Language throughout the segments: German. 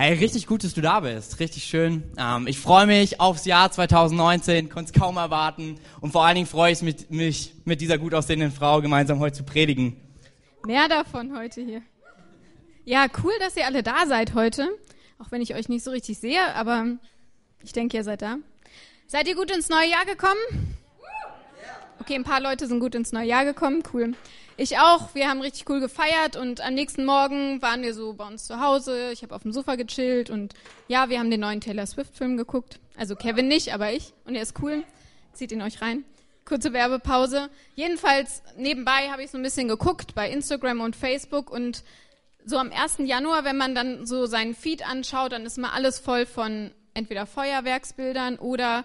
Hey, richtig gut, dass du da bist. Richtig schön. Ähm, ich freue mich aufs Jahr 2019, konnte es kaum erwarten. Und vor allen Dingen freue ich mich, mich mit dieser gut aussehenden Frau gemeinsam heute zu predigen. Mehr davon heute hier. Ja, cool, dass ihr alle da seid heute. Auch wenn ich euch nicht so richtig sehe, aber ich denke, ihr seid da. Seid ihr gut ins neue Jahr gekommen? Okay, ein paar Leute sind gut ins neue Jahr gekommen. Cool. Ich auch. Wir haben richtig cool gefeiert und am nächsten Morgen waren wir so bei uns zu Hause. Ich habe auf dem Sofa gechillt und ja, wir haben den neuen Taylor Swift-Film geguckt. Also Kevin nicht, aber ich. Und er ist cool. Zieht ihn euch rein. Kurze Werbepause. Jedenfalls nebenbei habe ich so ein bisschen geguckt bei Instagram und Facebook und so am 1. Januar, wenn man dann so seinen Feed anschaut, dann ist mal alles voll von entweder Feuerwerksbildern oder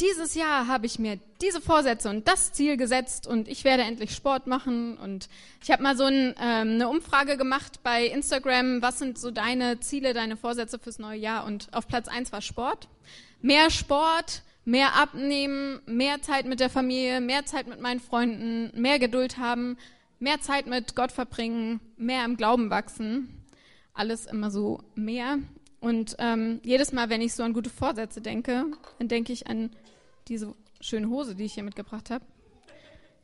dieses Jahr habe ich mir diese Vorsätze und das Ziel gesetzt und ich werde endlich Sport machen. Und ich habe mal so ein, ähm, eine Umfrage gemacht bei Instagram, was sind so deine Ziele, deine Vorsätze fürs neue Jahr? Und auf Platz eins war Sport. Mehr Sport, mehr abnehmen, mehr Zeit mit der Familie, mehr Zeit mit meinen Freunden, mehr Geduld haben, mehr Zeit mit Gott verbringen, mehr im Glauben wachsen. Alles immer so mehr. Und ähm, jedes Mal, wenn ich so an gute Vorsätze denke, dann denke ich an diese schöne Hose, die ich hier mitgebracht habe.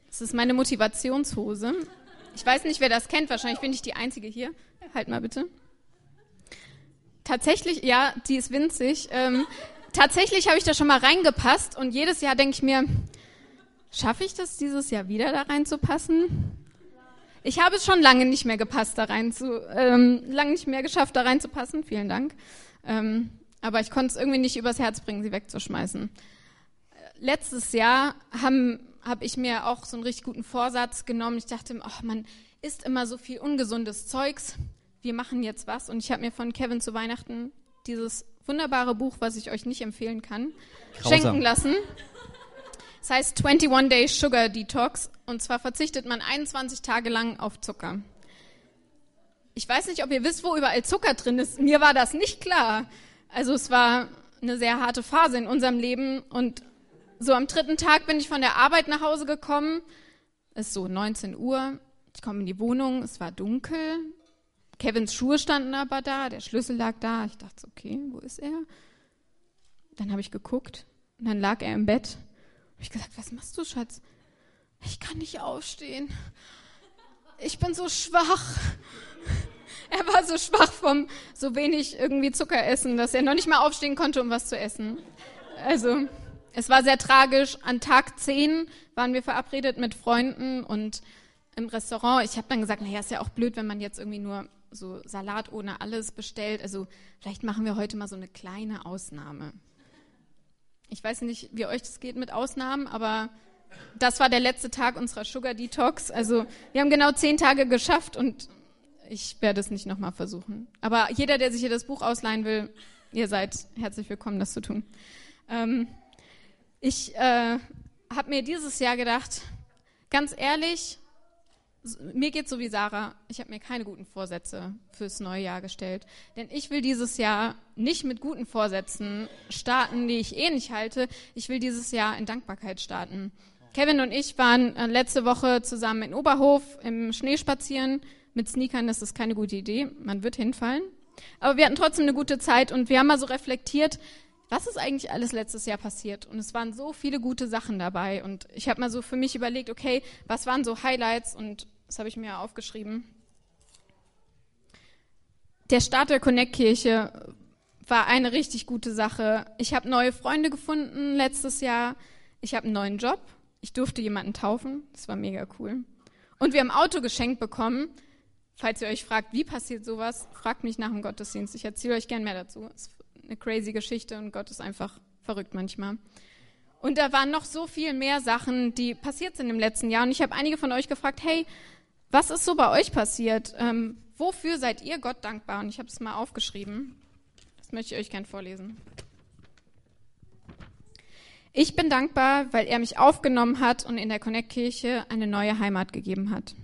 Das ist meine Motivationshose. Ich weiß nicht, wer das kennt. Wahrscheinlich bin ich die Einzige hier. Halt mal bitte. Tatsächlich, ja, die ist winzig. Ähm, tatsächlich habe ich da schon mal reingepasst und jedes Jahr denke ich mir, schaffe ich das dieses Jahr wieder da reinzupassen? Ich habe es schon lange nicht mehr gepasst, da rein zu, ähm, lange nicht mehr geschafft, da reinzupassen. Vielen Dank. Ähm, aber ich konnte es irgendwie nicht übers Herz bringen, sie wegzuschmeißen letztes Jahr habe hab ich mir auch so einen richtig guten Vorsatz genommen. Ich dachte, ach, man isst immer so viel ungesundes Zeugs. Wir machen jetzt was. Und ich habe mir von Kevin zu Weihnachten dieses wunderbare Buch, was ich euch nicht empfehlen kann, Grausam. schenken lassen. Es heißt 21 Days Sugar Detox. Und zwar verzichtet man 21 Tage lang auf Zucker. Ich weiß nicht, ob ihr wisst, wo überall Zucker drin ist. Mir war das nicht klar. Also es war eine sehr harte Phase in unserem Leben und so am dritten Tag bin ich von der Arbeit nach Hause gekommen. Es ist so 19 Uhr. Ich komme in die Wohnung. Es war dunkel. Kevins Schuhe standen aber da. Der Schlüssel lag da. Ich dachte, okay, wo ist er? Dann habe ich geguckt und dann lag er im Bett. Habe ich gesagt, was machst du, Schatz? Ich kann nicht aufstehen. Ich bin so schwach. Er war so schwach vom so wenig irgendwie Zucker essen, dass er noch nicht mal aufstehen konnte, um was zu essen. Also es war sehr tragisch. An Tag 10 waren wir verabredet mit Freunden und im Restaurant. Ich habe dann gesagt, naja, ist ja auch blöd, wenn man jetzt irgendwie nur so Salat ohne alles bestellt. Also vielleicht machen wir heute mal so eine kleine Ausnahme. Ich weiß nicht, wie euch das geht mit Ausnahmen, aber das war der letzte Tag unserer Sugar Detox. Also wir haben genau zehn Tage geschafft und ich werde es nicht nochmal versuchen. Aber jeder, der sich hier das Buch ausleihen will, ihr seid herzlich willkommen, das zu tun. Ähm, ich äh, habe mir dieses Jahr gedacht, ganz ehrlich, mir geht so wie Sarah, ich habe mir keine guten Vorsätze fürs neue Jahr gestellt. Denn ich will dieses Jahr nicht mit guten Vorsätzen starten, die ich eh nicht halte. Ich will dieses Jahr in Dankbarkeit starten. Kevin und ich waren äh, letzte Woche zusammen in Oberhof im Schnee spazieren. Mit Sneakern das ist keine gute Idee. Man wird hinfallen. Aber wir hatten trotzdem eine gute Zeit und wir haben mal so reflektiert, was ist eigentlich alles letztes Jahr passiert? Und es waren so viele gute Sachen dabei. Und ich habe mal so für mich überlegt, okay, was waren so Highlights? Und das habe ich mir aufgeschrieben. Der Start der Connect-Kirche war eine richtig gute Sache. Ich habe neue Freunde gefunden letztes Jahr. Ich habe einen neuen Job. Ich durfte jemanden taufen. Das war mega cool. Und wir haben Auto geschenkt bekommen. Falls ihr euch fragt, wie passiert sowas, fragt mich nach dem Gottesdienst. Ich erzähle euch gern mehr dazu. Es eine crazy Geschichte und Gott ist einfach verrückt manchmal. Und da waren noch so viel mehr Sachen, die passiert sind im letzten Jahr. Und ich habe einige von euch gefragt, hey, was ist so bei euch passiert? Ähm, wofür seid ihr Gott dankbar? Und ich habe es mal aufgeschrieben. Das möchte ich euch gern vorlesen. Ich bin dankbar, weil er mich aufgenommen hat und in der Connect-Kirche eine neue Heimat gegeben hat.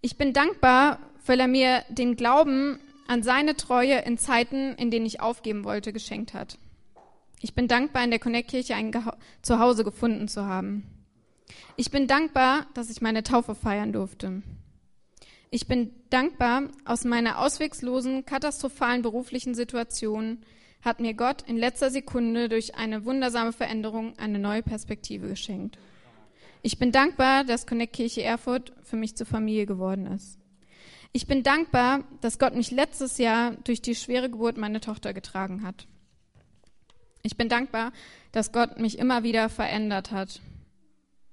Ich bin dankbar, weil er mir den Glauben an seine Treue in Zeiten, in denen ich aufgeben wollte, geschenkt hat. Ich bin dankbar, in der Connect-Kirche ein Zuhause gefunden zu haben. Ich bin dankbar, dass ich meine Taufe feiern durfte. Ich bin dankbar, aus meiner auswegslosen, katastrophalen beruflichen Situation hat mir Gott in letzter Sekunde durch eine wundersame Veränderung eine neue Perspektive geschenkt. Ich bin dankbar, dass Connect Kirche Erfurt für mich zur Familie geworden ist. Ich bin dankbar, dass Gott mich letztes Jahr durch die schwere Geburt meiner Tochter getragen hat. Ich bin dankbar, dass Gott mich immer wieder verändert hat.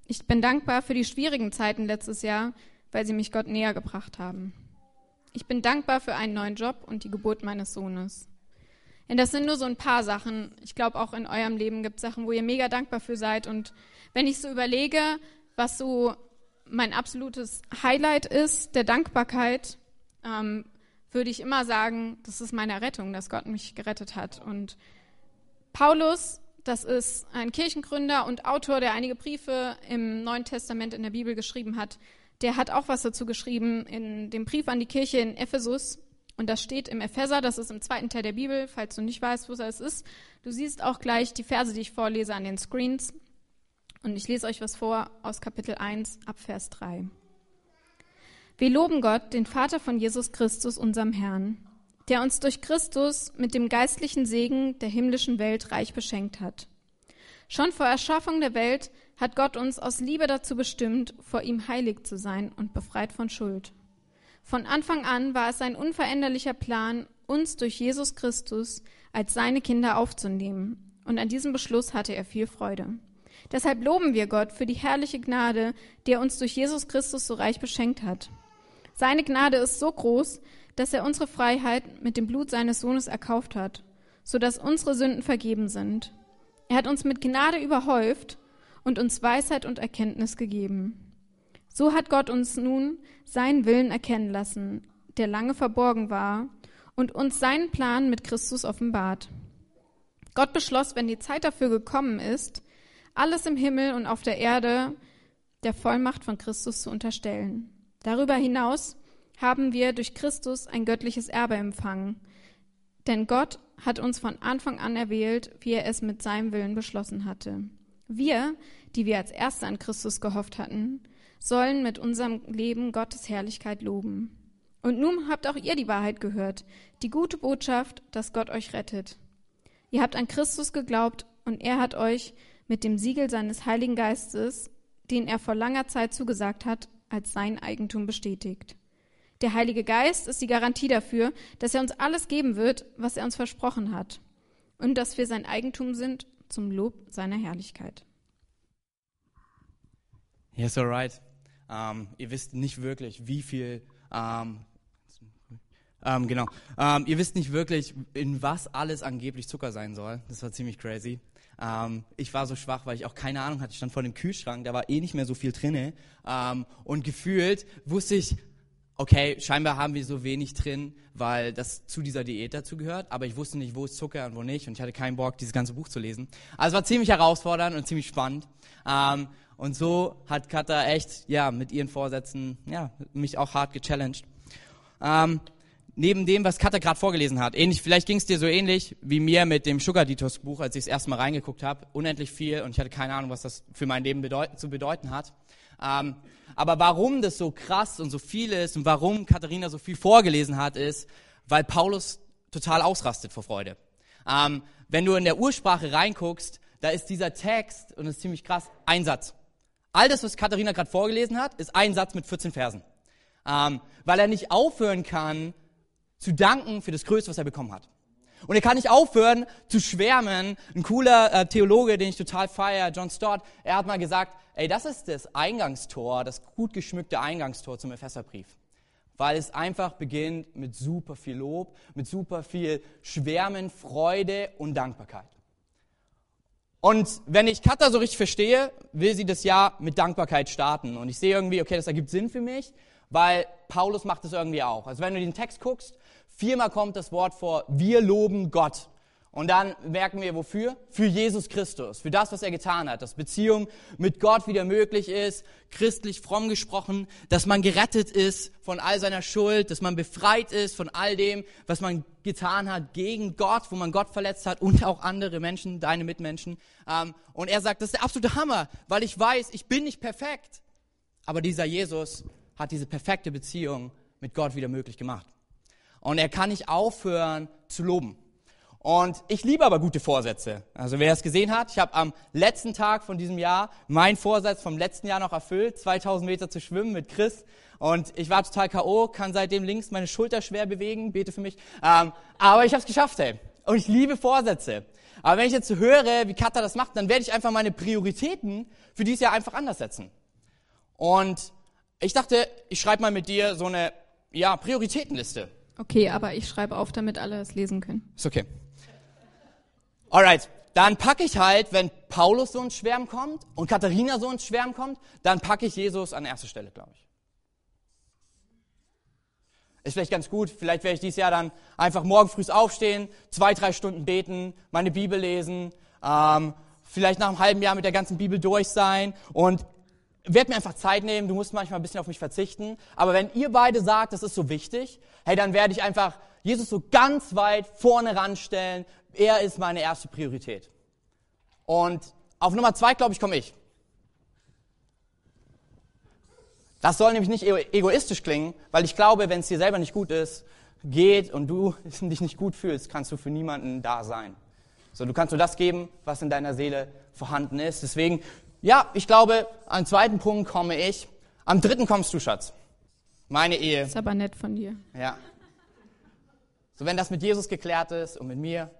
Ich bin dankbar für die schwierigen Zeiten letztes Jahr, weil sie mich Gott näher gebracht haben. Ich bin dankbar für einen neuen Job und die Geburt meines Sohnes. Und das sind nur so ein paar Sachen. Ich glaube, auch in eurem Leben gibt es Sachen, wo ihr mega dankbar für seid. Und wenn ich so überlege, was so mein absolutes Highlight ist, der Dankbarkeit, ähm, würde ich immer sagen, das ist meine Rettung, dass Gott mich gerettet hat. Und Paulus, das ist ein Kirchengründer und Autor, der einige Briefe im Neuen Testament in der Bibel geschrieben hat der hat auch was dazu geschrieben in dem Brief an die Kirche in Ephesus. Und das steht im Epheser, das ist im zweiten Teil der Bibel, falls du nicht weißt, wo es ist. Du siehst auch gleich die Verse, die ich vorlese an den Screens. Und ich lese euch was vor aus Kapitel 1 ab Vers 3. Wir loben Gott, den Vater von Jesus Christus, unserem Herrn, der uns durch Christus mit dem geistlichen Segen der himmlischen Welt reich beschenkt hat. Schon vor Erschaffung der Welt hat Gott uns aus Liebe dazu bestimmt, vor ihm heilig zu sein und befreit von Schuld. Von Anfang an war es sein unveränderlicher Plan, uns durch Jesus Christus als seine Kinder aufzunehmen. Und an diesem Beschluss hatte er viel Freude. Deshalb loben wir Gott für die herrliche Gnade, die er uns durch Jesus Christus so reich beschenkt hat. Seine Gnade ist so groß, dass er unsere Freiheit mit dem Blut seines Sohnes erkauft hat, so dass unsere Sünden vergeben sind. Er hat uns mit Gnade überhäuft und uns Weisheit und Erkenntnis gegeben. So hat Gott uns nun seinen Willen erkennen lassen, der lange verborgen war, und uns seinen Plan mit Christus offenbart. Gott beschloss, wenn die Zeit dafür gekommen ist, alles im Himmel und auf der Erde der Vollmacht von Christus zu unterstellen. Darüber hinaus haben wir durch Christus ein göttliches Erbe empfangen. Denn Gott hat uns von Anfang an erwählt, wie er es mit seinem Willen beschlossen hatte. Wir, die wir als Erste an Christus gehofft hatten, sollen mit unserem Leben Gottes Herrlichkeit loben. Und nun habt auch ihr die Wahrheit gehört, die gute Botschaft, dass Gott euch rettet. Ihr habt an Christus geglaubt und er hat euch mit dem Siegel seines Heiligen Geistes, den er vor langer Zeit zugesagt hat, als sein Eigentum bestätigt. Der Heilige Geist ist die Garantie dafür, dass er uns alles geben wird, was er uns versprochen hat und dass wir sein Eigentum sind zum Lob seiner Herrlichkeit. Yes, alright. Um, ihr wisst nicht wirklich, wie viel, um, um, genau, ihr wisst nicht wirklich, in was alles angeblich Zucker sein soll. Das war ziemlich crazy. Ich war so schwach, weil ich auch keine Ahnung hatte. Ich stand vor dem Kühlschrank, da war eh nicht mehr so viel drinne. und gefühlt wusste ich, okay, scheinbar haben wir so wenig drin, weil das zu dieser Diät dazu gehört, aber ich wusste nicht, wo ist Zucker und wo nicht und ich hatte keinen Bock, dieses ganze Buch zu lesen. Also es war ziemlich herausfordernd und ziemlich spannend. Ähm, und so hat Katha echt, ja, mit ihren Vorsätzen, ja, mich auch hart gechallenged. Ähm, neben dem, was Katha gerade vorgelesen hat, ähnlich, vielleicht ging es dir so ähnlich wie mir mit dem Sugar Detox Buch, als ich es erstmal reingeguckt habe, unendlich viel und ich hatte keine Ahnung, was das für mein Leben bedeut zu bedeuten hat. Ähm, aber warum das so krass und so viel ist und warum Katharina so viel vorgelesen hat, ist, weil Paulus total ausrastet vor Freude. Ähm, wenn du in der Ursprache reinguckst, da ist dieser Text, und das ist ziemlich krass, ein Satz. All das, was Katharina gerade vorgelesen hat, ist ein Satz mit 14 Versen. Ähm, weil er nicht aufhören kann, zu danken für das Größte, was er bekommen hat. Und er kann nicht aufhören zu schwärmen. Ein cooler äh, Theologe, den ich total feiere, John Stott, er hat mal gesagt, ey, das ist das Eingangstor, das gut geschmückte Eingangstor zum Epheserbrief. Weil es einfach beginnt mit super viel Lob, mit super viel Schwärmen, Freude und Dankbarkeit. Und wenn ich Katha so richtig verstehe, will sie das Jahr mit Dankbarkeit starten. Und ich sehe irgendwie, okay, das ergibt Sinn für mich, weil Paulus macht das irgendwie auch. Also wenn du den Text guckst, Viermal kommt das Wort vor, wir loben Gott. Und dann merken wir wofür? Für Jesus Christus, für das, was er getan hat, dass Beziehung mit Gott wieder möglich ist, christlich fromm gesprochen, dass man gerettet ist von all seiner Schuld, dass man befreit ist von all dem, was man getan hat gegen Gott, wo man Gott verletzt hat und auch andere Menschen, deine Mitmenschen. Ähm, und er sagt, das ist der absolute Hammer, weil ich weiß, ich bin nicht perfekt. Aber dieser Jesus hat diese perfekte Beziehung mit Gott wieder möglich gemacht. Und er kann nicht aufhören zu loben. Und ich liebe aber gute Vorsätze. Also wer es gesehen hat, ich habe am letzten Tag von diesem Jahr meinen Vorsatz vom letzten Jahr noch erfüllt, 2000 Meter zu schwimmen mit Chris. Und ich war total K.O., kann seitdem links meine Schulter schwer bewegen, bete für mich. Ähm, aber ich habe es geschafft, ey. Und ich liebe Vorsätze. Aber wenn ich jetzt höre, wie Katha das macht, dann werde ich einfach meine Prioritäten für dieses Jahr einfach anders setzen. Und ich dachte, ich schreibe mal mit dir so eine ja, Prioritätenliste. Okay, aber ich schreibe auf, damit alle es lesen können. Ist okay. Alright, dann packe ich halt, wenn Paulus so ins Schwärmen kommt und Katharina so ins Schwärmen kommt, dann packe ich Jesus an erste Stelle, glaube ich. Ist vielleicht ganz gut. Vielleicht werde ich dieses Jahr dann einfach morgen früh aufstehen, zwei, drei Stunden beten, meine Bibel lesen, ähm, vielleicht nach einem halben Jahr mit der ganzen Bibel durch sein und werde mir einfach Zeit nehmen. Du musst manchmal ein bisschen auf mich verzichten. Aber wenn ihr beide sagt, das ist so wichtig, hey, dann werde ich einfach Jesus so ganz weit vorne ranstellen. Er ist meine erste Priorität. Und auf Nummer zwei, glaube ich, komme ich. Das soll nämlich nicht egoistisch klingen, weil ich glaube, wenn es dir selber nicht gut ist, geht und du dich nicht gut fühlst, kannst du für niemanden da sein. So, du kannst nur das geben, was in deiner Seele vorhanden ist. Deswegen, ja, ich glaube, am zweiten Punkt komme ich. Am dritten kommst du, Schatz. Meine Ehe. Ist aber nett von dir. Ja. So, wenn das mit Jesus geklärt ist und mit mir,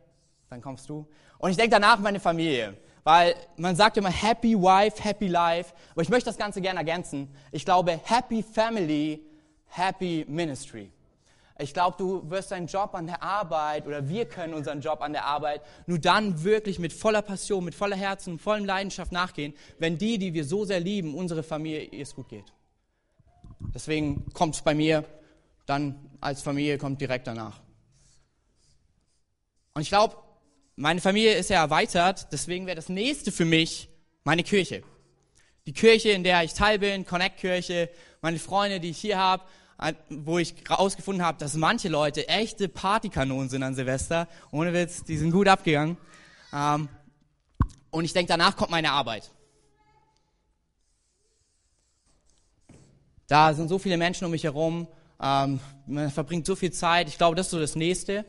dann kommst du. Und ich denke danach meine Familie. Weil man sagt immer Happy Wife, Happy Life. Aber ich möchte das Ganze gerne ergänzen. Ich glaube Happy Family, Happy Ministry. Ich glaube, du wirst deinen Job an der Arbeit oder wir können unseren Job an der Arbeit nur dann wirklich mit voller Passion, mit voller Herzen, voller Leidenschaft nachgehen, wenn die, die wir so sehr lieben, unsere Familie, ihr es gut geht. Deswegen kommt es bei mir dann als Familie, kommt direkt danach. Und ich glaube, meine Familie ist ja erweitert, deswegen wäre das nächste für mich meine Kirche. Die Kirche, in der ich teil bin, Connect-Kirche, meine Freunde, die ich hier habe, wo ich herausgefunden habe, dass manche Leute echte Partykanonen sind an Silvester. Ohne Witz, die sind gut abgegangen. Ähm, und ich denke, danach kommt meine Arbeit. Da sind so viele Menschen um mich herum, ähm, man verbringt so viel Zeit. Ich glaube, das ist so das Nächste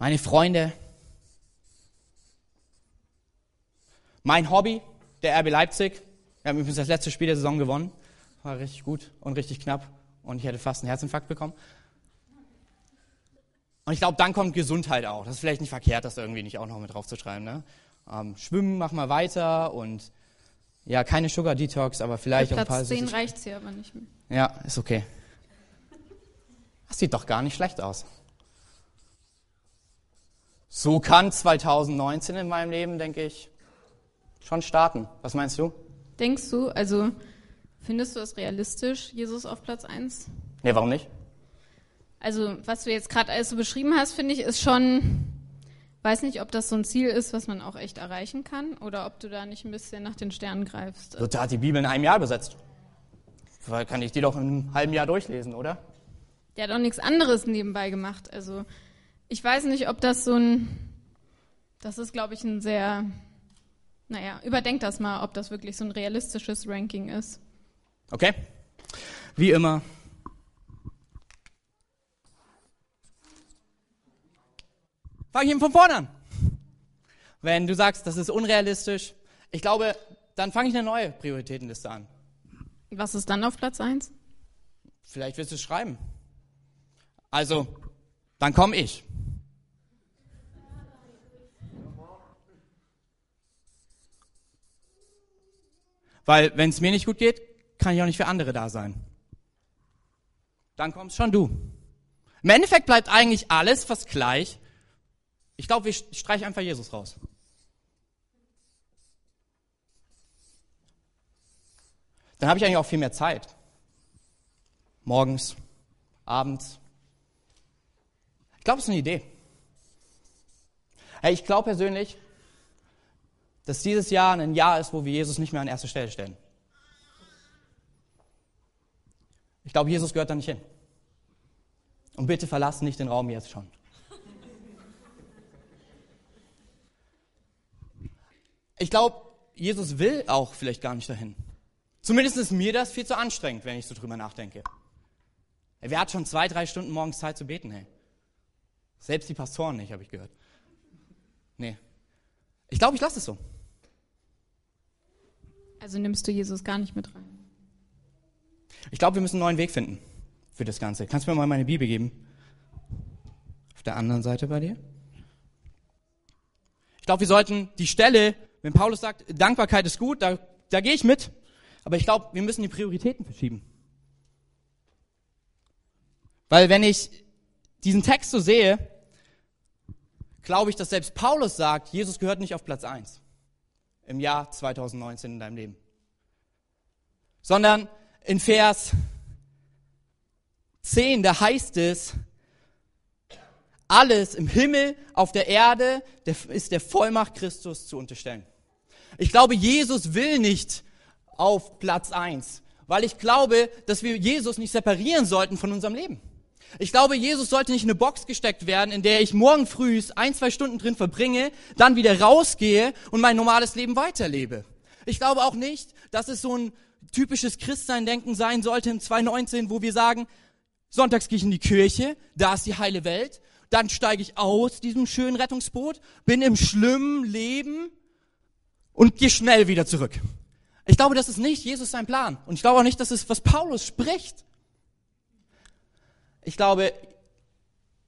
meine Freunde, mein Hobby, der RB Leipzig. Wir haben übrigens das letzte Spiel der Saison gewonnen. War richtig gut und richtig knapp. Und ich hätte fast einen Herzinfarkt bekommen. Und ich glaube, dann kommt Gesundheit auch. Das ist vielleicht nicht verkehrt, das irgendwie nicht auch noch mit draufzuschreiben. Ne? Ähm, schwimmen, mach mal weiter und ja, keine Sugar Detox, aber vielleicht Bei auch ein Platz paar. 10 reicht hier aber nicht mehr. Ja, ist okay. Das sieht doch gar nicht schlecht aus. So kann 2019 in meinem Leben, denke ich, schon starten. Was meinst du? Denkst du, also findest du es realistisch, Jesus auf Platz 1? Nee, warum nicht? Also, was du jetzt gerade alles so beschrieben hast, finde ich, ist schon, weiß nicht, ob das so ein Ziel ist, was man auch echt erreichen kann, oder ob du da nicht ein bisschen nach den Sternen greifst. Luther hat die Bibel in einem Jahr übersetzt. Kann ich die doch in einem halben Jahr durchlesen, oder? Der hat auch nichts anderes nebenbei gemacht. Also, ich weiß nicht, ob das so ein, das ist, glaube ich, ein sehr, naja, überdenk das mal, ob das wirklich so ein realistisches Ranking ist. Okay. Wie immer. Fang ich eben von vorne an. Wenn du sagst, das ist unrealistisch, ich glaube, dann fange ich eine neue Prioritätenliste an. Was ist dann auf Platz 1? Vielleicht willst du es schreiben. Also, dann komme ich. Weil wenn es mir nicht gut geht, kann ich auch nicht für andere da sein. Dann kommst schon du. Im Endeffekt bleibt eigentlich alles fast gleich. Ich glaube, ich streiche einfach Jesus raus. Dann habe ich eigentlich auch viel mehr Zeit. Morgens, abends. Ich glaube, es ist eine Idee. Hey, ich glaube persönlich, dass dieses Jahr ein Jahr ist, wo wir Jesus nicht mehr an erste Stelle stellen. Ich glaube, Jesus gehört da nicht hin. Und bitte verlassen nicht den Raum jetzt schon. Ich glaube, Jesus will auch vielleicht gar nicht dahin. Zumindest ist mir das viel zu anstrengend, wenn ich so drüber nachdenke. Wer hat schon zwei, drei Stunden morgens Zeit zu beten, hey? Selbst die Pastoren nicht, habe ich gehört. Nee. Ich glaube, ich lasse es so. Also nimmst du Jesus gar nicht mit rein? Ich glaube, wir müssen einen neuen Weg finden für das Ganze. Kannst du mir mal meine Bibel geben? Auf der anderen Seite bei dir. Ich glaube, wir sollten die Stelle, wenn Paulus sagt, Dankbarkeit ist gut, da, da gehe ich mit. Aber ich glaube, wir müssen die Prioritäten verschieben. Weil wenn ich diesen Text so sehe, glaube ich, dass selbst Paulus sagt, Jesus gehört nicht auf Platz 1 im Jahr 2019 in deinem Leben. Sondern in Vers 10, da heißt es, alles im Himmel, auf der Erde ist der Vollmacht Christus zu unterstellen. Ich glaube, Jesus will nicht auf Platz 1, weil ich glaube, dass wir Jesus nicht separieren sollten von unserem Leben. Ich glaube, Jesus sollte nicht in eine Box gesteckt werden, in der ich morgen früh ein, zwei Stunden drin verbringe, dann wieder rausgehe und mein normales Leben weiterlebe. Ich glaube auch nicht, dass es so ein typisches Christsein-Denken sein sollte im 2019, wo wir sagen, sonntags gehe ich in die Kirche, da ist die heile Welt, dann steige ich aus diesem schönen Rettungsboot, bin im schlimmen Leben und gehe schnell wieder zurück. Ich glaube, das ist nicht Jesus sein Plan. Und ich glaube auch nicht, dass es, was Paulus spricht. Ich glaube,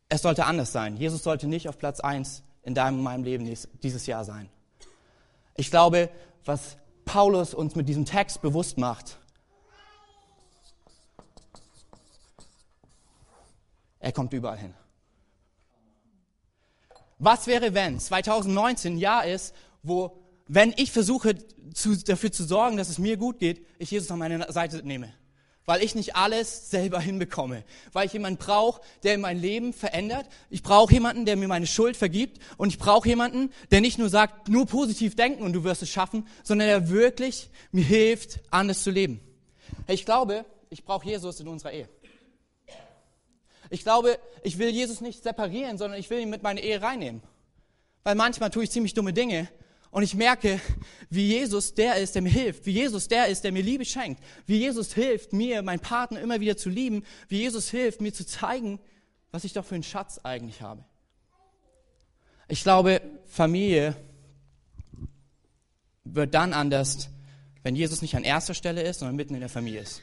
es sollte anders sein. Jesus sollte nicht auf Platz eins in deinem und meinem Leben dieses Jahr sein. Ich glaube, was Paulus uns mit diesem Text bewusst macht, er kommt überall hin. Was wäre, wenn 2019 ein Jahr ist, wo, wenn ich versuche, zu, dafür zu sorgen, dass es mir gut geht, ich Jesus an meine Seite nehme? Weil ich nicht alles selber hinbekomme, weil ich jemanden brauche, der mein Leben verändert. Ich brauche jemanden, der mir meine Schuld vergibt und ich brauche jemanden, der nicht nur sagt, nur positiv denken und du wirst es schaffen, sondern der wirklich mir hilft, anders zu leben. Ich glaube, ich brauche Jesus in unserer Ehe. Ich glaube, ich will Jesus nicht separieren, sondern ich will ihn mit meiner Ehe reinnehmen. Weil manchmal tue ich ziemlich dumme Dinge und ich merke, wie Jesus der ist, der mir hilft, wie Jesus der ist, der mir Liebe schenkt, wie Jesus hilft, mir, meinen Partner immer wieder zu lieben, wie Jesus hilft, mir zu zeigen, was ich doch für einen Schatz eigentlich habe. Ich glaube, Familie wird dann anders, wenn Jesus nicht an erster Stelle ist, sondern mitten in der Familie ist.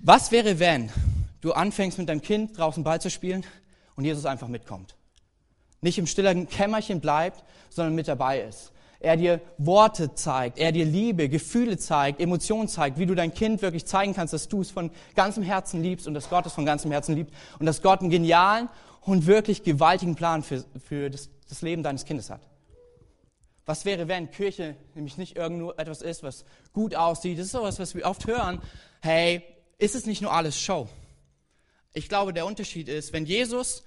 Was wäre, wenn du anfängst mit deinem Kind draußen Ball zu spielen und Jesus einfach mitkommt? Nicht im stillen Kämmerchen bleibt, sondern mit dabei ist er dir Worte zeigt, er dir Liebe, Gefühle zeigt, Emotionen zeigt, wie du dein Kind wirklich zeigen kannst, dass du es von ganzem Herzen liebst und dass Gott es von ganzem Herzen liebt und dass Gott einen genialen und wirklich gewaltigen Plan für, für das, das Leben deines Kindes hat. Was wäre, wenn Kirche nämlich nicht irgendwo etwas ist, was gut aussieht? Das ist sowas, was wir oft hören. Hey, ist es nicht nur alles Show? Ich glaube, der Unterschied ist, wenn Jesus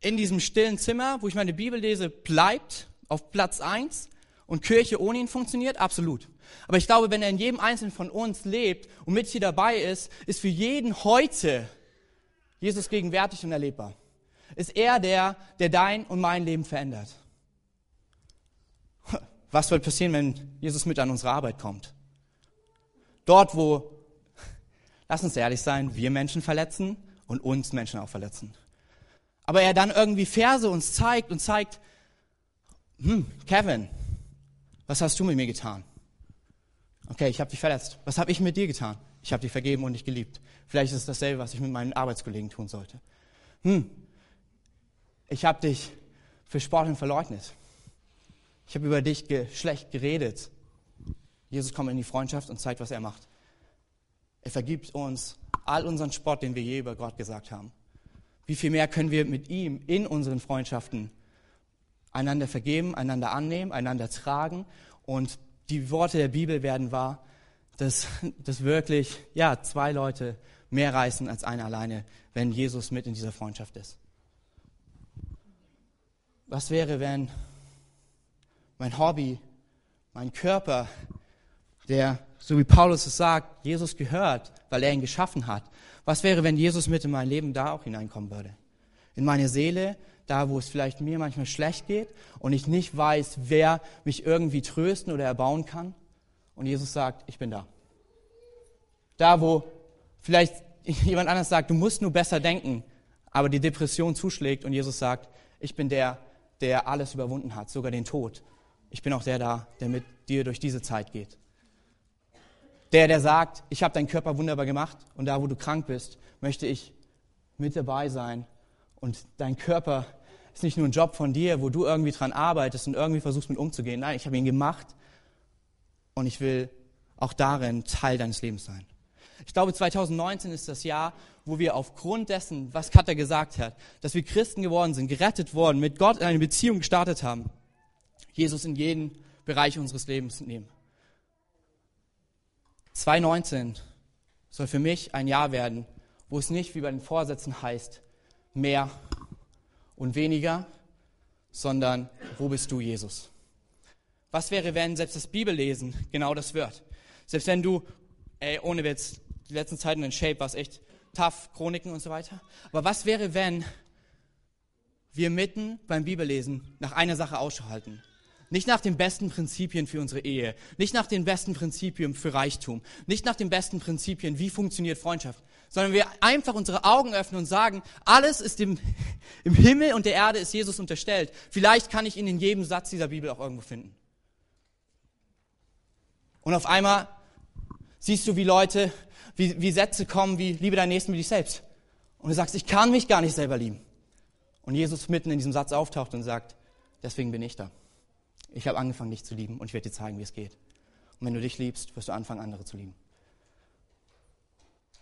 in diesem stillen Zimmer, wo ich meine Bibel lese, bleibt auf Platz eins und Kirche ohne ihn funktioniert? Absolut. Aber ich glaube, wenn er in jedem Einzelnen von uns lebt und mit hier dabei ist, ist für jeden heute Jesus gegenwärtig und erlebbar. Ist er der, der dein und mein Leben verändert. Was wird passieren, wenn Jesus mit an unsere Arbeit kommt? Dort, wo, lass uns ehrlich sein, wir Menschen verletzen und uns Menschen auch verletzen. Aber er dann irgendwie Verse uns zeigt und zeigt, hm, Kevin, was hast du mit mir getan? Okay, ich habe dich verletzt. Was habe ich mit dir getan? Ich habe dich vergeben und dich geliebt. Vielleicht ist es dasselbe, was ich mit meinen Arbeitskollegen tun sollte. Hm, ich habe dich für Sport verleugnet. Ich habe über dich ge schlecht geredet. Jesus kommt in die Freundschaft und zeigt, was er macht. Er vergibt uns all unseren Sport, den wir je über Gott gesagt haben. Wie viel mehr können wir mit ihm in unseren Freundschaften einander vergeben, einander annehmen, einander tragen. Und die Worte der Bibel werden wahr, dass, dass wirklich ja, zwei Leute mehr reißen als einer alleine, wenn Jesus mit in dieser Freundschaft ist. Was wäre, wenn mein Hobby, mein Körper, der, so wie Paulus es sagt, Jesus gehört, weil er ihn geschaffen hat. Was wäre, wenn Jesus mit in mein Leben da auch hineinkommen würde? In meine Seele, da wo es vielleicht mir manchmal schlecht geht und ich nicht weiß, wer mich irgendwie trösten oder erbauen kann. Und Jesus sagt, ich bin da. Da, wo vielleicht jemand anders sagt, du musst nur besser denken, aber die Depression zuschlägt und Jesus sagt, ich bin der, der alles überwunden hat, sogar den Tod. Ich bin auch der da, der mit dir durch diese Zeit geht. Der, der sagt, ich habe deinen Körper wunderbar gemacht und da, wo du krank bist, möchte ich mit dabei sein. Und dein Körper ist nicht nur ein Job von dir, wo du irgendwie dran arbeitest und irgendwie versuchst mit umzugehen. Nein, ich habe ihn gemacht und ich will auch darin Teil deines Lebens sein. Ich glaube, 2019 ist das Jahr, wo wir aufgrund dessen, was Katha gesagt hat, dass wir Christen geworden sind, gerettet worden, mit Gott in eine Beziehung gestartet haben, Jesus in jeden Bereich unseres Lebens nehmen. 2019 soll für mich ein Jahr werden, wo es nicht wie bei den Vorsätzen heißt, mehr und weniger, sondern wo bist du, Jesus? Was wäre, wenn selbst das Bibellesen genau das wird? Selbst wenn du, ey, ohne Witz, die letzten Zeiten in Shape war echt tough, Chroniken und so weiter. Aber was wäre, wenn wir mitten beim Bibellesen nach einer Sache Ausschau halten? Nicht nach den besten Prinzipien für unsere Ehe, nicht nach den besten Prinzipien für Reichtum, nicht nach den besten Prinzipien, wie funktioniert Freundschaft, sondern wir einfach unsere Augen öffnen und sagen, alles ist im, im Himmel und der Erde ist Jesus unterstellt. Vielleicht kann ich ihn in jedem Satz dieser Bibel auch irgendwo finden. Und auf einmal siehst du, wie Leute, wie, wie Sätze kommen, wie liebe deinen Nächsten wie dich selbst. Und du sagst, ich kann mich gar nicht selber lieben. Und Jesus mitten in diesem Satz auftaucht und sagt, deswegen bin ich da. Ich habe angefangen, dich zu lieben und ich werde dir zeigen, wie es geht. Und wenn du dich liebst, wirst du anfangen, andere zu lieben.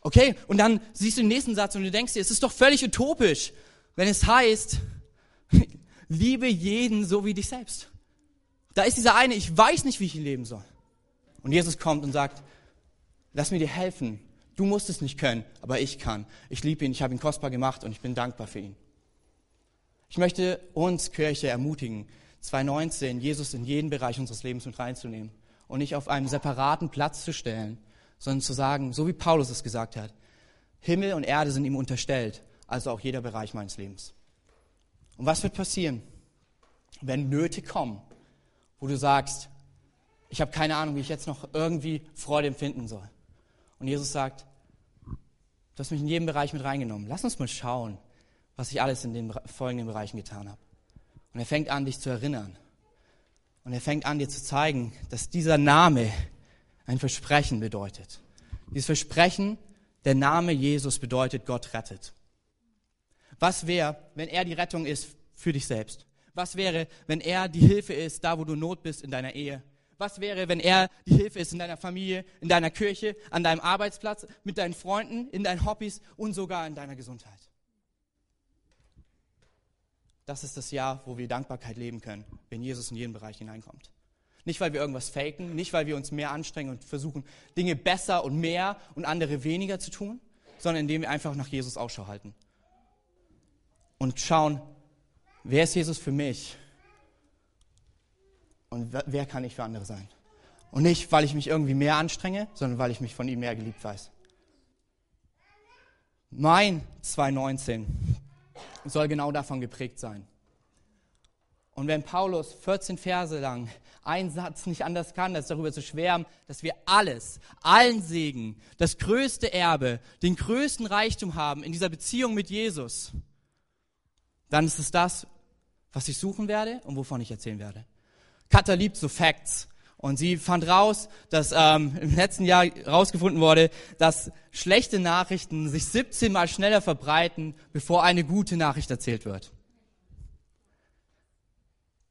Okay, und dann siehst du den nächsten Satz und du denkst dir, es ist doch völlig utopisch, wenn es heißt, liebe jeden so wie dich selbst. Da ist dieser eine, ich weiß nicht, wie ich ihn leben soll. Und Jesus kommt und sagt, lass mir dir helfen. Du musst es nicht können, aber ich kann. Ich liebe ihn, ich habe ihn kostbar gemacht und ich bin dankbar für ihn. Ich möchte uns Kirche ermutigen, 2019 Jesus in jeden Bereich unseres Lebens mit reinzunehmen und nicht auf einem separaten Platz zu stellen, sondern zu sagen, so wie Paulus es gesagt hat, Himmel und Erde sind ihm unterstellt, also auch jeder Bereich meines Lebens. Und was wird passieren, wenn Nöte kommen, wo du sagst, ich habe keine Ahnung, wie ich jetzt noch irgendwie Freude empfinden soll. Und Jesus sagt, du hast mich in jedem Bereich mit reingenommen. Lass uns mal schauen, was ich alles in den folgenden Bereichen getan habe. Und er fängt an, dich zu erinnern. Und er fängt an, dir zu zeigen, dass dieser Name ein Versprechen bedeutet. Dieses Versprechen, der Name Jesus bedeutet, Gott rettet. Was wäre, wenn er die Rettung ist für dich selbst? Was wäre, wenn er die Hilfe ist, da wo du Not bist in deiner Ehe? Was wäre, wenn er die Hilfe ist in deiner Familie, in deiner Kirche, an deinem Arbeitsplatz, mit deinen Freunden, in deinen Hobbys und sogar in deiner Gesundheit? das ist das Jahr, wo wir Dankbarkeit leben können, wenn Jesus in jeden Bereich hineinkommt. Nicht, weil wir irgendwas faken, nicht, weil wir uns mehr anstrengen und versuchen, Dinge besser und mehr und andere weniger zu tun, sondern indem wir einfach nach Jesus Ausschau halten. Und schauen, wer ist Jesus für mich und wer kann ich für andere sein. Und nicht, weil ich mich irgendwie mehr anstrenge, sondern weil ich mich von ihm mehr geliebt weiß. Mein 2019 soll genau davon geprägt sein. Und wenn Paulus 14 Verse lang einen Satz nicht anders kann, als darüber zu schwärmen, dass wir alles, allen Segen, das größte Erbe, den größten Reichtum haben in dieser Beziehung mit Jesus, dann ist es das, was ich suchen werde und wovon ich erzählen werde. Katha liebt so Facts. Und sie fand raus, dass ähm, im letzten Jahr rausgefunden wurde, dass schlechte Nachrichten sich 17 mal schneller verbreiten, bevor eine gute Nachricht erzählt wird.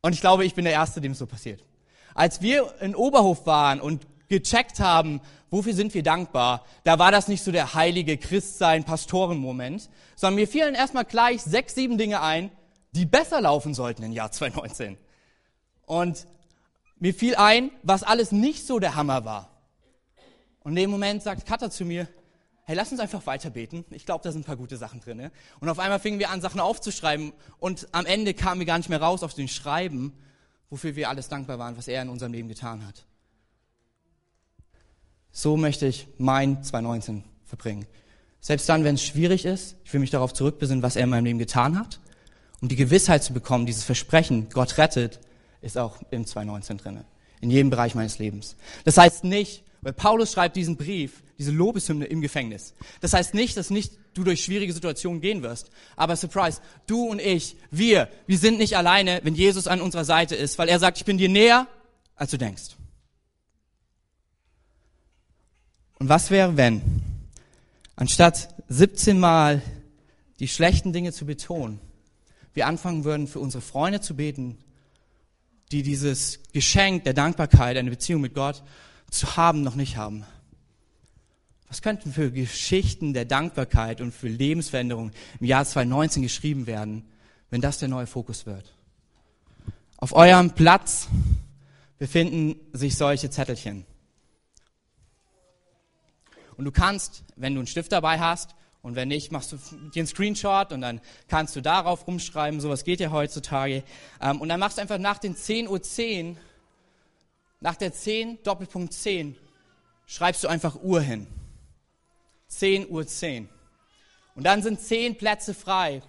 Und ich glaube, ich bin der Erste, dem es so passiert. Als wir in Oberhof waren und gecheckt haben, wofür sind wir dankbar, da war das nicht so der heilige Christsein-Pastoren-Moment, sondern mir fielen erstmal gleich sechs, sieben Dinge ein, die besser laufen sollten im Jahr 2019. Und mir fiel ein, was alles nicht so der Hammer war. Und in dem Moment sagt Katha zu mir, hey, lass uns einfach weiter beten. Ich glaube, da sind ein paar gute Sachen drin. Ne? Und auf einmal fingen wir an, Sachen aufzuschreiben. Und am Ende kamen wir gar nicht mehr raus auf den Schreiben, wofür wir alles dankbar waren, was er in unserem Leben getan hat. So möchte ich mein 2019 verbringen. Selbst dann, wenn es schwierig ist, ich will mich darauf zurückbesinnen, was er in meinem Leben getan hat, um die Gewissheit zu bekommen, dieses Versprechen, Gott rettet, ist auch im 2.19 drinne. In jedem Bereich meines Lebens. Das heißt nicht, weil Paulus schreibt diesen Brief diese Lobeshymne im Gefängnis. Das heißt nicht, dass nicht du durch schwierige Situationen gehen wirst. Aber surprise, du und ich, wir, wir sind nicht alleine, wenn Jesus an unserer Seite ist, weil er sagt, ich bin dir näher, als du denkst. Und was wäre, wenn, anstatt 17 Mal die schlechten Dinge zu betonen, wir anfangen würden, für unsere Freunde zu beten, die dieses Geschenk der Dankbarkeit, eine Beziehung mit Gott zu haben, noch nicht haben. Was könnten für Geschichten der Dankbarkeit und für Lebensveränderung im Jahr 2019 geschrieben werden, wenn das der neue Fokus wird? Auf eurem Platz befinden sich solche Zettelchen. Und du kannst, wenn du einen Stift dabei hast, und wenn nicht, machst du dir einen Screenshot und dann kannst du darauf rumschreiben. Sowas geht ja heutzutage. Ähm, und dann machst du einfach nach den 10.10 Uhr, 10, nach der 10, Doppelpunkt 10, schreibst du einfach Uhr hin. 10.10 Uhr. 10. Und dann sind 10 Plätze frei.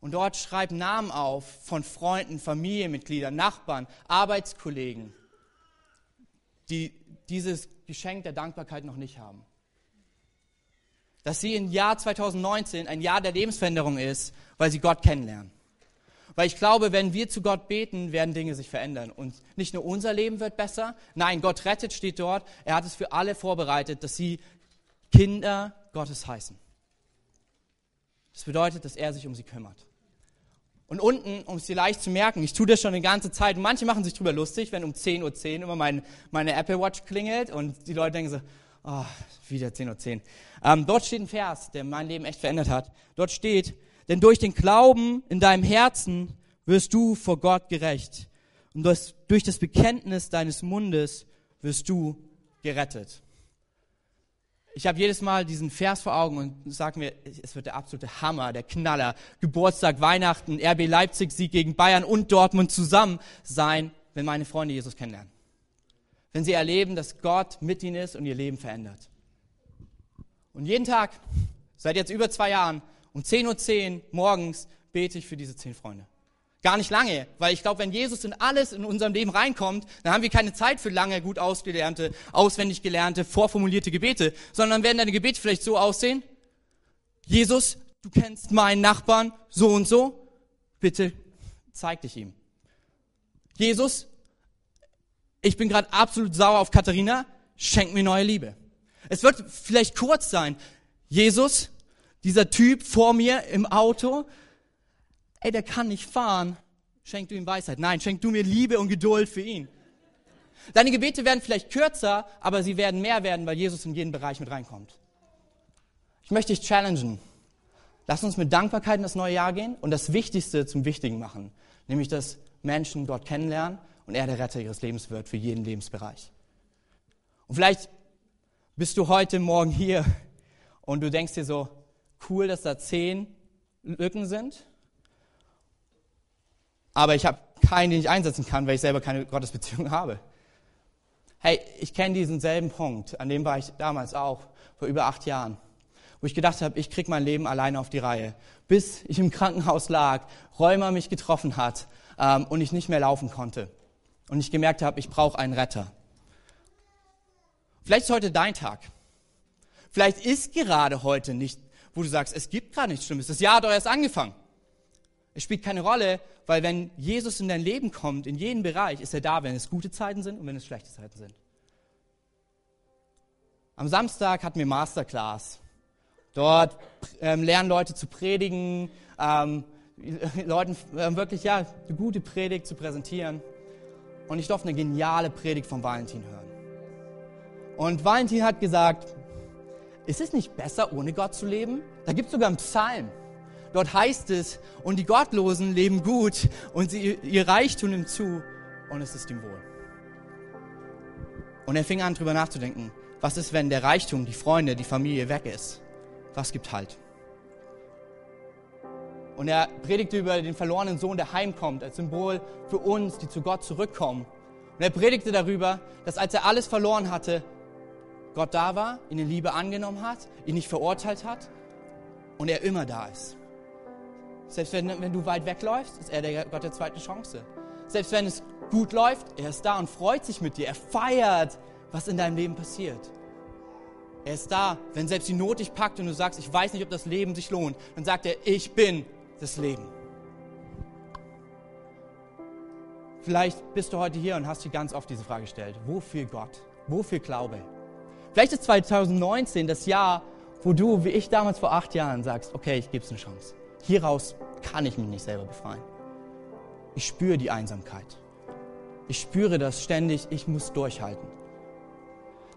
Und dort schreib Namen auf von Freunden, Familienmitgliedern, Nachbarn, Arbeitskollegen, die dieses Geschenk der Dankbarkeit noch nicht haben dass sie im Jahr 2019 ein Jahr der Lebensveränderung ist, weil sie Gott kennenlernen. Weil ich glaube, wenn wir zu Gott beten, werden Dinge sich verändern. Und nicht nur unser Leben wird besser, nein, Gott rettet steht dort. Er hat es für alle vorbereitet, dass sie Kinder Gottes heißen. Das bedeutet, dass er sich um sie kümmert. Und unten, um es dir leicht zu merken, ich tue das schon eine ganze Zeit. Manche machen sich darüber lustig, wenn um 10.10 Uhr .10 immer mein, meine Apple Watch klingelt und die Leute denken so, oh, wieder 10.10 Uhr. 10. Ähm, dort steht ein Vers, der mein Leben echt verändert hat. Dort steht, denn durch den Glauben in deinem Herzen wirst du vor Gott gerecht. Und durch das Bekenntnis deines Mundes wirst du gerettet. Ich habe jedes Mal diesen Vers vor Augen und sage mir, es wird der absolute Hammer, der Knaller. Geburtstag, Weihnachten, RB Leipzig Sieg gegen Bayern und Dortmund zusammen sein, wenn meine Freunde Jesus kennenlernen wenn sie erleben, dass Gott mit ihnen ist und ihr Leben verändert. Und jeden Tag, seit jetzt über zwei Jahren, um 10.10 Uhr .10 morgens bete ich für diese zehn Freunde. Gar nicht lange, weil ich glaube, wenn Jesus in alles in unserem Leben reinkommt, dann haben wir keine Zeit für lange, gut ausgelernte, auswendig gelernte, vorformulierte Gebete, sondern werden deine Gebete vielleicht so aussehen. Jesus, du kennst meinen Nachbarn so und so, bitte zeig dich ihm. Jesus, ich bin gerade absolut sauer auf Katharina, schenk mir neue Liebe. Es wird vielleicht kurz sein. Jesus, dieser Typ vor mir im Auto, ey, der kann nicht fahren. Schenk du ihm Weisheit. Nein, schenk du mir Liebe und Geduld für ihn. Deine Gebete werden vielleicht kürzer, aber sie werden mehr werden, weil Jesus in jeden Bereich mit reinkommt. Ich möchte dich challengen. Lass uns mit Dankbarkeit in das neue Jahr gehen und das Wichtigste zum Wichtigen machen, nämlich dass Menschen Gott kennenlernen und er der Retter ihres Lebens wird für jeden Lebensbereich. Und vielleicht bist du heute Morgen hier und du denkst dir so, cool, dass da zehn Lücken sind, aber ich habe keinen, den ich einsetzen kann, weil ich selber keine Gottesbeziehung habe. Hey, ich kenne diesen selben Punkt, an dem war ich damals auch, vor über acht Jahren, wo ich gedacht habe, ich krieg mein Leben alleine auf die Reihe, bis ich im Krankenhaus lag, Rheuma mich getroffen hat ähm, und ich nicht mehr laufen konnte und ich gemerkt habe, ich brauche einen Retter. Vielleicht ist heute dein Tag. Vielleicht ist gerade heute nicht, wo du sagst, es gibt gerade nichts Schlimmes. Das Jahr hat doch erst angefangen. Es spielt keine Rolle, weil wenn Jesus in dein Leben kommt, in jeden Bereich, ist er da, wenn es gute Zeiten sind und wenn es schlechte Zeiten sind. Am Samstag hatten wir Masterclass. Dort ähm, lernen Leute zu predigen, ähm, Leuten äh, wirklich ja eine gute Predigt zu präsentieren und ich durfte eine geniale Predigt von Valentin hören. Und Valentin hat gesagt, ist es nicht besser, ohne Gott zu leben? Da gibt es sogar einen Psalm. Dort heißt es, und die Gottlosen leben gut und sie, ihr Reichtum nimmt zu und es ist ihm wohl. Und er fing an, darüber nachzudenken, was ist, wenn der Reichtum, die Freunde, die Familie weg ist? Was gibt Halt? Und er predigte über den verlorenen Sohn, der heimkommt, als Symbol für uns, die zu Gott zurückkommen. Und er predigte darüber, dass als er alles verloren hatte, Gott da war, ihn in Liebe angenommen hat, ihn nicht verurteilt hat und er immer da ist. Selbst wenn, wenn du weit wegläufst, ist er der Gott der zweiten Chance. Selbst wenn es gut läuft, er ist da und freut sich mit dir. Er feiert, was in deinem Leben passiert. Er ist da, wenn selbst die Not dich packt und du sagst, ich weiß nicht, ob das Leben sich lohnt. Dann sagt er, ich bin das Leben. Vielleicht bist du heute hier und hast dir ganz oft diese Frage gestellt. Wofür Gott? Wofür Glaube? Vielleicht ist 2019 das Jahr, wo du, wie ich damals vor acht Jahren, sagst, okay, ich gebe es eine Chance. Hieraus kann ich mich nicht selber befreien. Ich spüre die Einsamkeit. Ich spüre das ständig, ich muss durchhalten.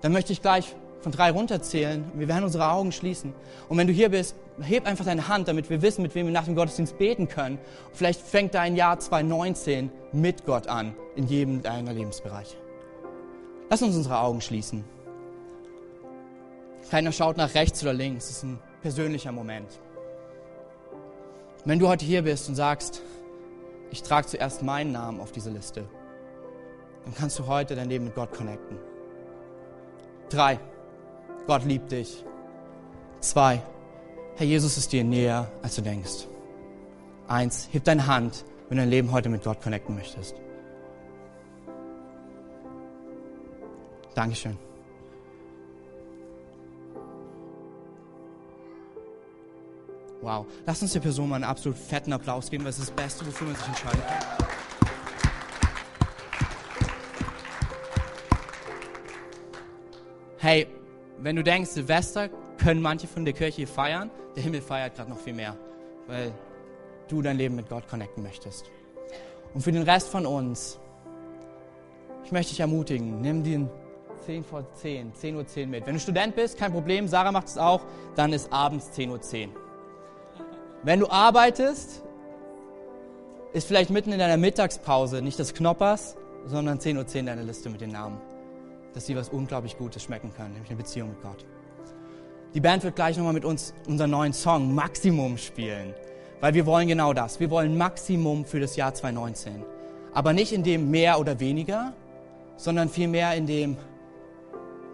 Dann möchte ich gleich von drei runterzählen. Wir werden unsere Augen schließen. Und wenn du hier bist, heb einfach deine Hand, damit wir wissen, mit wem wir nach dem Gottesdienst beten können. Und vielleicht fängt dein Jahr 2019 mit Gott an, in jedem deiner Lebensbereiche. Lass uns unsere Augen schließen. Keiner schaut nach rechts oder links. Es ist ein persönlicher Moment. Wenn du heute hier bist und sagst, ich trage zuerst meinen Namen auf diese Liste, dann kannst du heute dein Leben mit Gott connecten. Drei. Gott liebt dich. Zwei, Herr Jesus ist dir näher, als du denkst. Eins, heb deine Hand, wenn du dein Leben heute mit Gott connecten möchtest. Dankeschön. Wow. Lass uns der Person mal einen absolut fetten Applaus geben, weil es ist das Beste, wofür man sich entscheiden kann. Hey, wenn du denkst, Silvester können manche von der Kirche feiern, der Himmel feiert gerade noch viel mehr, weil du dein Leben mit Gott connecten möchtest. Und für den Rest von uns, ich möchte dich ermutigen, nimm den 10 vor 10, 10 Uhr 10 mit. Wenn du Student bist, kein Problem, Sarah macht es auch, dann ist abends 10 Uhr 10. Wenn du arbeitest, ist vielleicht mitten in deiner Mittagspause nicht das Knoppers, sondern 10 Uhr 10 deine Liste mit den Namen dass sie was unglaublich Gutes schmecken können, nämlich eine Beziehung mit Gott. Die Band wird gleich nochmal mit uns unseren neuen Song Maximum spielen, weil wir wollen genau das. Wir wollen Maximum für das Jahr 2019. Aber nicht in dem mehr oder weniger, sondern vielmehr in dem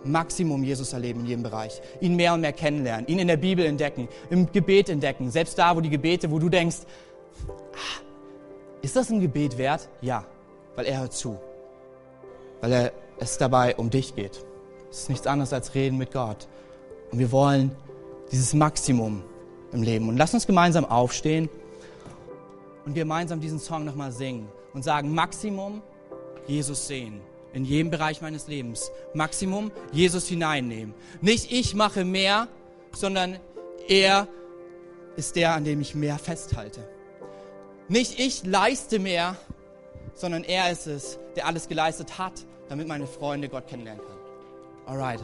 Maximum Jesus erleben in jedem Bereich. Ihn mehr und mehr kennenlernen, ihn in der Bibel entdecken, im Gebet entdecken. Selbst da, wo die Gebete, wo du denkst, ah, ist das ein Gebet wert? Ja, weil er hört zu. Weil er es dabei um dich geht. Es ist nichts anderes als Reden mit Gott. Und wir wollen dieses Maximum im Leben. Und lass uns gemeinsam aufstehen und gemeinsam diesen Song nochmal singen und sagen, Maximum Jesus sehen. In jedem Bereich meines Lebens. Maximum Jesus hineinnehmen. Nicht ich mache mehr, sondern er ist der, an dem ich mehr festhalte. Nicht ich leiste mehr, sondern er ist es, der alles geleistet hat damit meine Freunde Gott kennenlernen können. Alright.